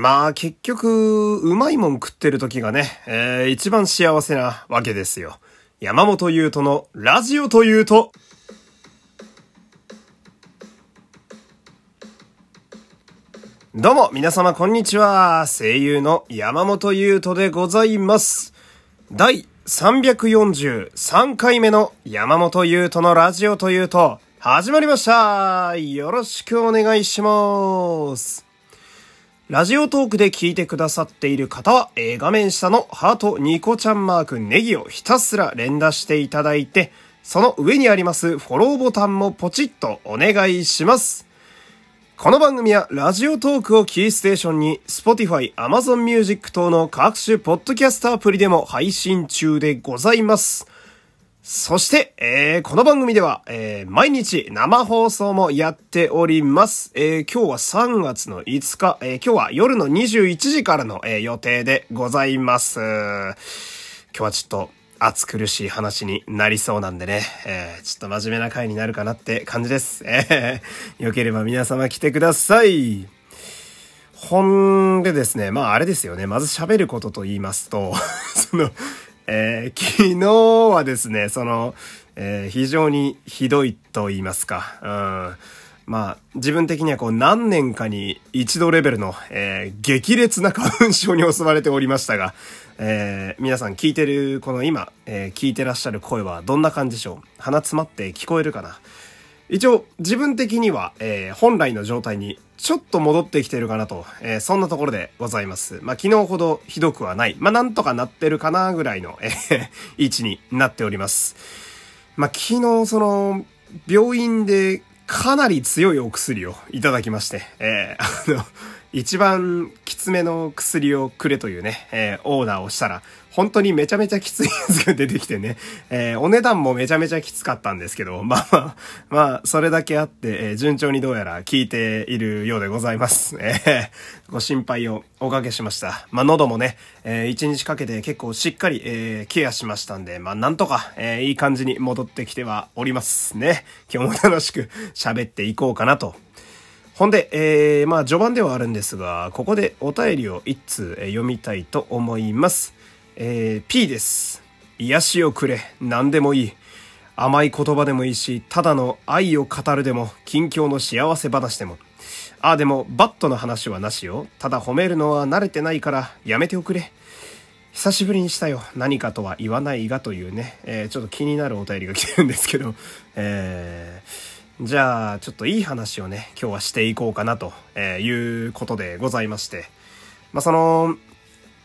まあ結局、うまいもん食ってる時がね、えー、一番幸せなわけですよ。山本優斗のラジオというと、どうも、皆様こんにちは。声優の山本優斗でございます。第343回目の山本優斗のラジオというと、始まりましたよろしくお願いします。ラジオトークで聞いてくださっている方は、えー、画面下のハートニコちゃんマークネギをひたすら連打していただいて、その上にありますフォローボタンもポチッとお願いします。この番組はラジオトークをキーステーションに Spotify、Amazon Music 等の各種ポッドキャストアプリでも配信中でございます。そして、えー、この番組では、えー、毎日生放送もやっております。えー、今日は3月の5日、え、今日は夜の21時からの、え、予定でございます。今日はちょっと暑苦しい話になりそうなんでね、え、ちょっと真面目な回になるかなって感じです。えー、よければ皆様来てください。ほんでですね、まああれですよね、まず喋ることと言いますと、その、えー、昨日はですね、その、えー、非常にひどいと言いますか、うん。まあ、自分的にはこう何年かに一度レベルの、えー、激烈な花粉症に襲われておりましたが、えー、皆さん聞いてる、この今、え、聞いてらっしゃる声はどんな感じでしょう？鼻詰まって聞こえるかな？一応、自分的には、えー、本来の状態にちょっと戻ってきてるかなと、えー、そんなところでございます。まあ、昨日ほどひどくはない。まあ、なんとかなってるかなぐらいの、えー、位置になっております。まあ、昨日、その、病院でかなり強いお薬をいただきまして、えー、あの、一番きつめの薬をくれというね、えー、オーダーをしたら、本当にめちゃめちゃきついやつが出てきてね、えー、お値段もめちゃめちゃきつかったんですけど、まあまあ、まあ、それだけあって、えー、順調にどうやら効いているようでございます。えー、ご心配をおかけしました。まあ、喉もね、えー、一日かけて結構しっかり、えー、ケアしましたんで、まあ、なんとか、えー、いい感じに戻ってきてはおりますね。今日も楽しく喋っていこうかなとほんで、えー、まあ序盤ではあるんですが、ここでお便りを一通読みたいと思います。えー、P です。癒しをくれ、何でもいい。甘い言葉でもいいし、ただの愛を語るでも、近況の幸せ話でも。ああ、でも、バットの話はなしよ。ただ褒めるのは慣れてないから、やめておくれ。久しぶりにしたよ。何かとは言わないがというね、えー、ちょっと気になるお便りが来てるんですけど、えー、じゃあ、ちょっといい話をね、今日はしていこうかなと、えいうことでございまして。まあ、その、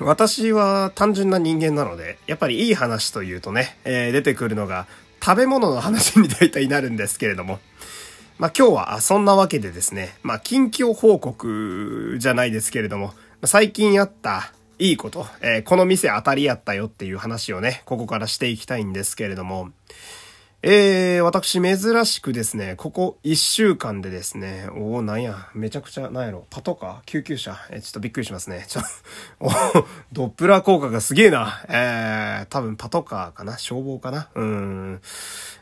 私は単純な人間なので、やっぱりいい話というとね、えー、出てくるのが食べ物の話に大体なるんですけれども。まあ、今日はそんなわけでですね、まあ、近況報告じゃないですけれども、最近あったいいこと、えー、この店当たりやったよっていう話をね、ここからしていきたいんですけれども、えー、私珍しくですね、ここ1週間でですね、おお、なんや、めちゃくちゃ、なんやろ、パトカー？救急車？え、ちょっとびっくりしますね。ちょ、おドップラー効果がすげえな。えー、多分パトカーかな？消防かな？うん。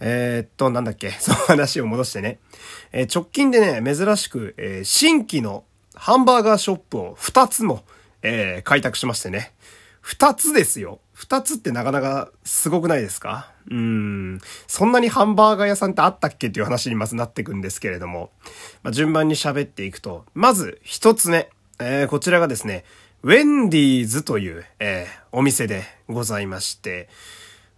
えー、っと、なんだっけ？その話を戻してね。えー、直近でね、珍しく、えー、新規のハンバーガーショップを2つも、えー、開拓しましてね。2つですよ。2つってなかなかすごくないですか？うん。そんなにハンバーガー屋さんってあったっけっていう話にまずなっていくんですけれども、まあ、順番に喋っていくと、まず1つ目、えー、こちらがですね、ウェンディーズという、えー、お店でございまして、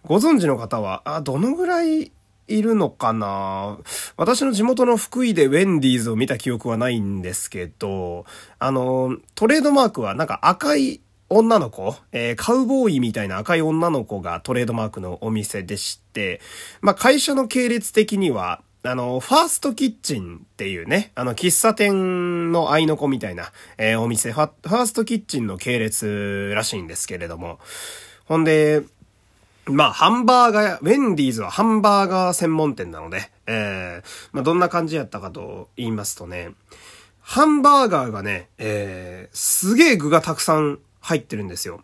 ご存知の方は、あ、どのぐらいいるのかな？私の地元の福井でウェンディーズを見た記憶はないんですけど、あの、トレードマークはなんか赤い女の子、えー、カウボーイみたいな赤い女の子がトレードマークのお店でして、まあ、会社の系列的には、あの、ファーストキッチンっていうね、あの、喫茶店の愛の子みたいな、えー、お店。ファ、ファーストキッチンの系列らしいんですけれども、ほんで、まあ、ハンバーガー、ウェンディーズはハンバーガー専門店なので、えー、まあ、どんな感じやったかと言いますとね、ハンバーガーがね、えー、すげえ具がたくさん入ってるんですよ。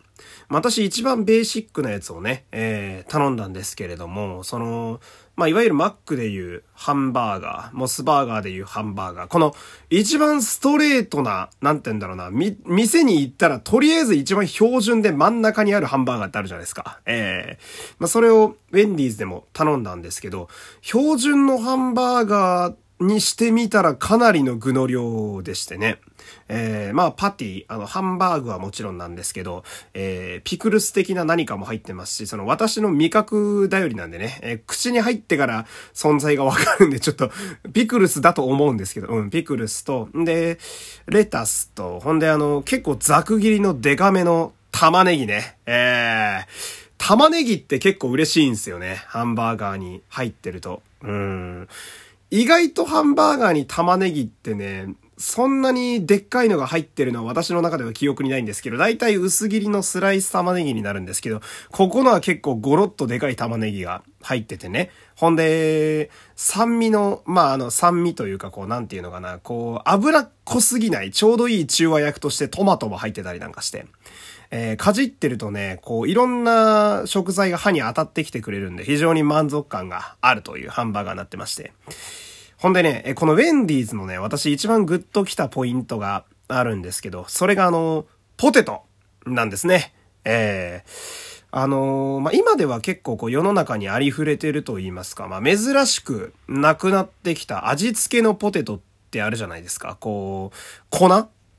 私一番ベーシックなやつをね、えー、頼んだんですけれども、その、まあ、いわゆるマックでいうハンバーガー、モスバーガーでいうハンバーガー、この一番ストレートな、なんて言うんだろうな、み、店に行ったらとりあえず一番標準で真ん中にあるハンバーガーってあるじゃないですか。ええー、まあ、それをウェンディーズでも頼んだんですけど、標準のハンバーガーにしてみたらかなりの具の量でしてね。えー、まあ、パティ、あの、ハンバーグはもちろんなんですけど、えー、ピクルス的な何かも入ってますし、その私の味覚頼りなんでね、えー、口に入ってから存在がわかるんで、ちょっと、ピクルスだと思うんですけど、うん、ピクルスと、で、レタスと、ほんであの、結構ザク切りのデカめの玉ねぎね、えー、玉ねぎって結構嬉しいんですよね。ハンバーガーに入ってると。うん。意外とハンバーガーに玉ねぎってね、そんなにでっかいのが入ってるのは私の中では記憶にないんですけど、だいたい薄切りのスライス玉ねぎになるんですけど、ここのは結構ゴロッとでかい玉ねぎが入っててね。ほんで、酸味の、まあ、あの、酸味というか、こう、なんていうのかな、こう、油っこすぎない、ちょうどいい中和薬としてトマトも入ってたりなんかして。えー、かじってるとね、こう、いろんな食材が歯に当たってきてくれるんで、非常に満足感があるというハンバーガーになってまして。ほんでね、このウェンディーズのね、私一番グッときたポイントがあるんですけど、それがあの、ポテトなんですね。えー、あのー、まあ、今では結構こう世の中にありふれてると言いますか、まあ、珍しくなくなってきた味付けのポテトってあるじゃないですか。こう、粉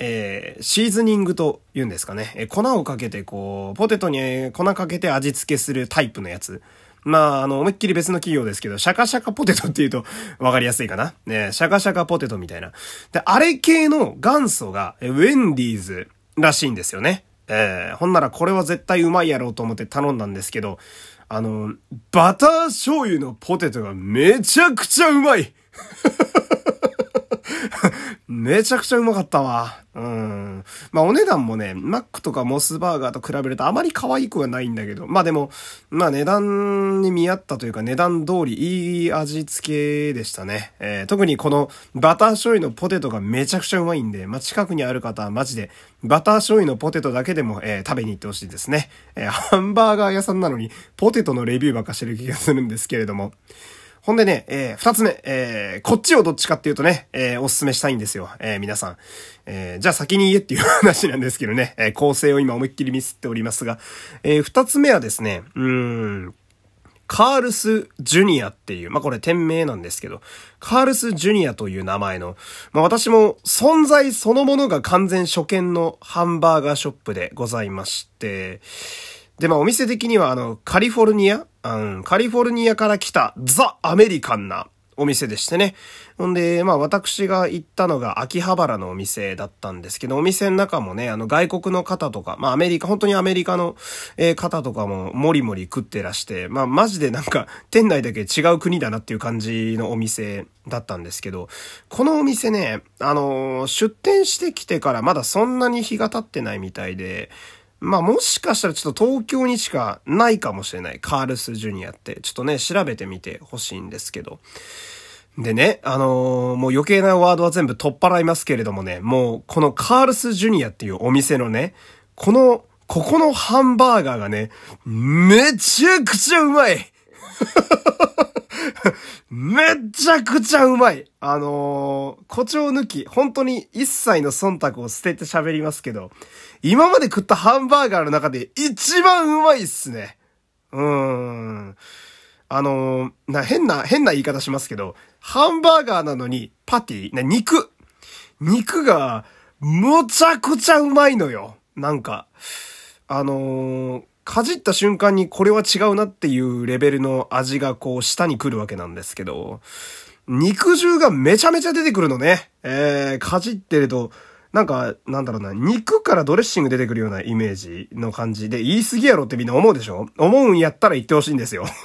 えー、シーズニングと言うんですかね。えー、粉をかけて、こう、ポテトに粉かけて味付けするタイプのやつ。まあ、あの、思いっきり別の企業ですけど、シャカシャカポテトって言うと 分かりやすいかな。ね、シャカシャカポテトみたいな。で、あれ系の元祖が、ウェンディーズらしいんですよね。えー、ほんならこれは絶対うまいやろうと思って頼んだんですけど、あの、バター醤油のポテトがめちゃくちゃうまい めちゃくちゃうまかったわ。うん。まあお値段もね、マックとかモスバーガーと比べるとあまり可愛くはないんだけど、まあでも、まあ値段に見合ったというか値段通りいい味付けでしたね。えー、特にこのバター醤油のポテトがめちゃくちゃうまいんで、まあ近くにある方はマジでバター醤油のポテトだけでも、えー、食べに行ってほしいですね。えー、ハンバーガー屋さんなのにポテトのレビューばっかしてる気がするんですけれども。ほんでね、えー、二つ目、えー、こっちをどっちかっていうとね、えー、おすすめしたいんですよ。えー、皆さん。えー、じゃあ先に言えっていう話なんですけどね、えー、構成を今思いっきりミスっておりますが、えー、二つ目はですね、うーん、カールス・ジュニアっていう、まあ、これ店名なんですけど、カールス・ジュニアという名前の、まあ、私も存在そのものが完全初見のハンバーガーショップでございまして、で、まあお店的にはあの、カリフォルニア？うん、カリフォルニアから来たザ・アメリカンなお店でしてね。ほんで、まあ私が行ったのが秋葉原のお店だったんですけど、お店の中もね、あの外国の方とか、まあアメリカ、本当にアメリカの、え、方とかももりもり食ってらして、まあマジでなんか店内だけ違う国だなっていう感じのお店だったんですけど、このお店ね、あの、出店してきてからまだそんなに日が経ってないみたいで、まあもしかしたらちょっと東京にしかないかもしれない。カールスジュニアって。ちょっとね、調べてみてほしいんですけど。でね、あのー、もう余計なワードは全部取っ払いますけれどもね、もうこのカールスジュニアっていうお店のね、この、ここのハンバーガーがね、めちゃくちゃうまいめっちゃくちゃうまいあのー、誇張抜き、本当に一切の忖度を捨てて喋りますけど、今まで食ったハンバーガーの中で一番うまいっすね。うーん。あのー、な、変な、変な言い方しますけど、ハンバーガーなのに、パティ、な、肉。肉が、むちゃくちゃうまいのよ。なんか、あのー、かじった瞬間にこれは違うなっていうレベルの味がこう舌に来るわけなんですけど、肉汁がめちゃめちゃ出てくるのね。えー、かじってると、なんか、なんだろうな、肉からドレッシング出てくるようなイメージの感じで、言い過ぎやろってみんな思うでしょ？思うんやったら言ってほしいんですよ。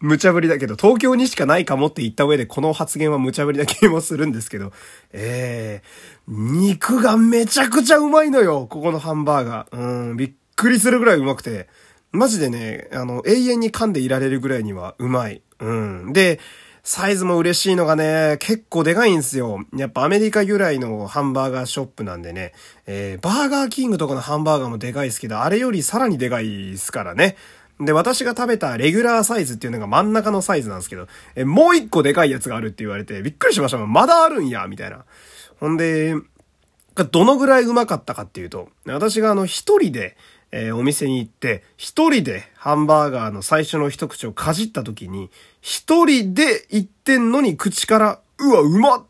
無茶ぶりだけど、東京にしかないかもって言った上で、この発言は無茶ぶりな気もするんですけど、えー、肉がめちゃくちゃうまいのよ、ここのハンバーガー。うん、びっくりするぐらいうまくて、マジでね、あの、永遠に噛んでいられるぐらいにはうまい。うん。で、サイズも嬉しいのがね、結構でかいんですよ。やっぱアメリカ由来のハンバーガーショップなんでね、えー、バーガーキングとかのハンバーガーもでかいですけど、あれよりさらにでかいですからね。で、私が食べたレギュラーサイズっていうのが真ん中のサイズなんですけど、え、もう一個でかいやつがあるって言われて、びっくりしました。まだあるんや、みたいな。ほんで、どのぐらいうまかったかっていうと、私があの一人で、えー、お店に行って、一人でハンバーガーの最初の一口をかじった時に、一人で行ってんのに口から、うわ、うまっ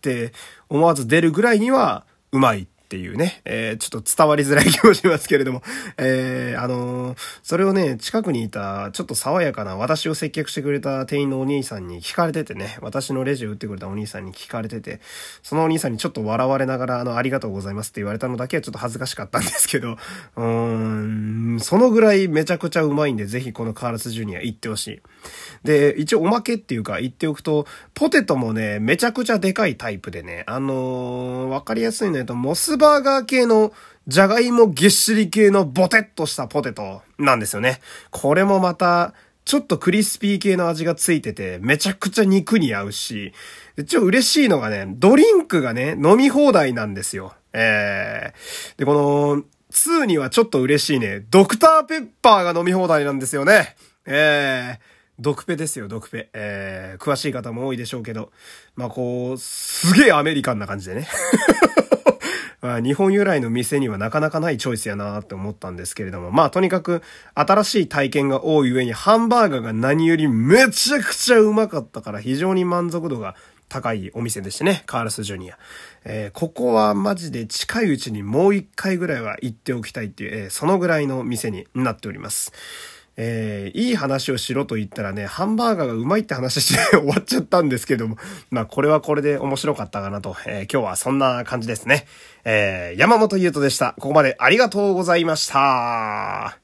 て思わず出るぐらいには、うまい。っていうね、えー、ちょっと伝わりづらい気もしますけれども、えー、あのー、それをね、近くにいた、ちょっと爽やかな私を接客してくれた店員のお兄さんに聞かれててね、私のレジを打ってくれたお兄さんに聞かれてて、そのお兄さんにちょっと笑われながら、あの、ありがとうございますって言われたのだけはちょっと恥ずかしかったんですけど、うーん、そのぐらいめちゃくちゃうまいんで、ぜひこのカールスジュニア行ってほしい。で、一応おまけっていうか言っておくと、ポテトもね、めちゃくちゃでかいタイプでね、あのー、わかりやすいのと、モスバーガー系のじゃがいもぎっしり系のボテッとしたポテトなんですよね。これもまた、ちょっとクリスピー系の味がついてて、めちゃくちゃ肉に合うし、ちょ、嬉しいのがね、ドリンクがね、飲み放題なんですよ。えー、で、この、2にはちょっと嬉しいね、ドクターペッパーが飲み放題なんですよね。えー、ドクペですよ、ドクペ。えー、詳しい方も多いでしょうけど、まあこう、すげえアメリカンな感じでね。日本由来の店にはなかなかないチョイスやなって思ったんですけれども、まあとにかく新しい体験が多い上にハンバーガーが何よりめちゃくちゃうまかったから非常に満足度が高いお店でしてね、カールスジュニア。えー、ここはマジで近いうちにもう一回ぐらいは行っておきたいっていう、えー、そのぐらいの店になっております。えー、いい話をしろと言ったらね、ハンバーガーがうまいって話して終わっちゃったんですけども、まあこれはこれで面白かったかなと、えー、今日はそんな感じですね。えー、山本優斗でした。ここまでありがとうございました。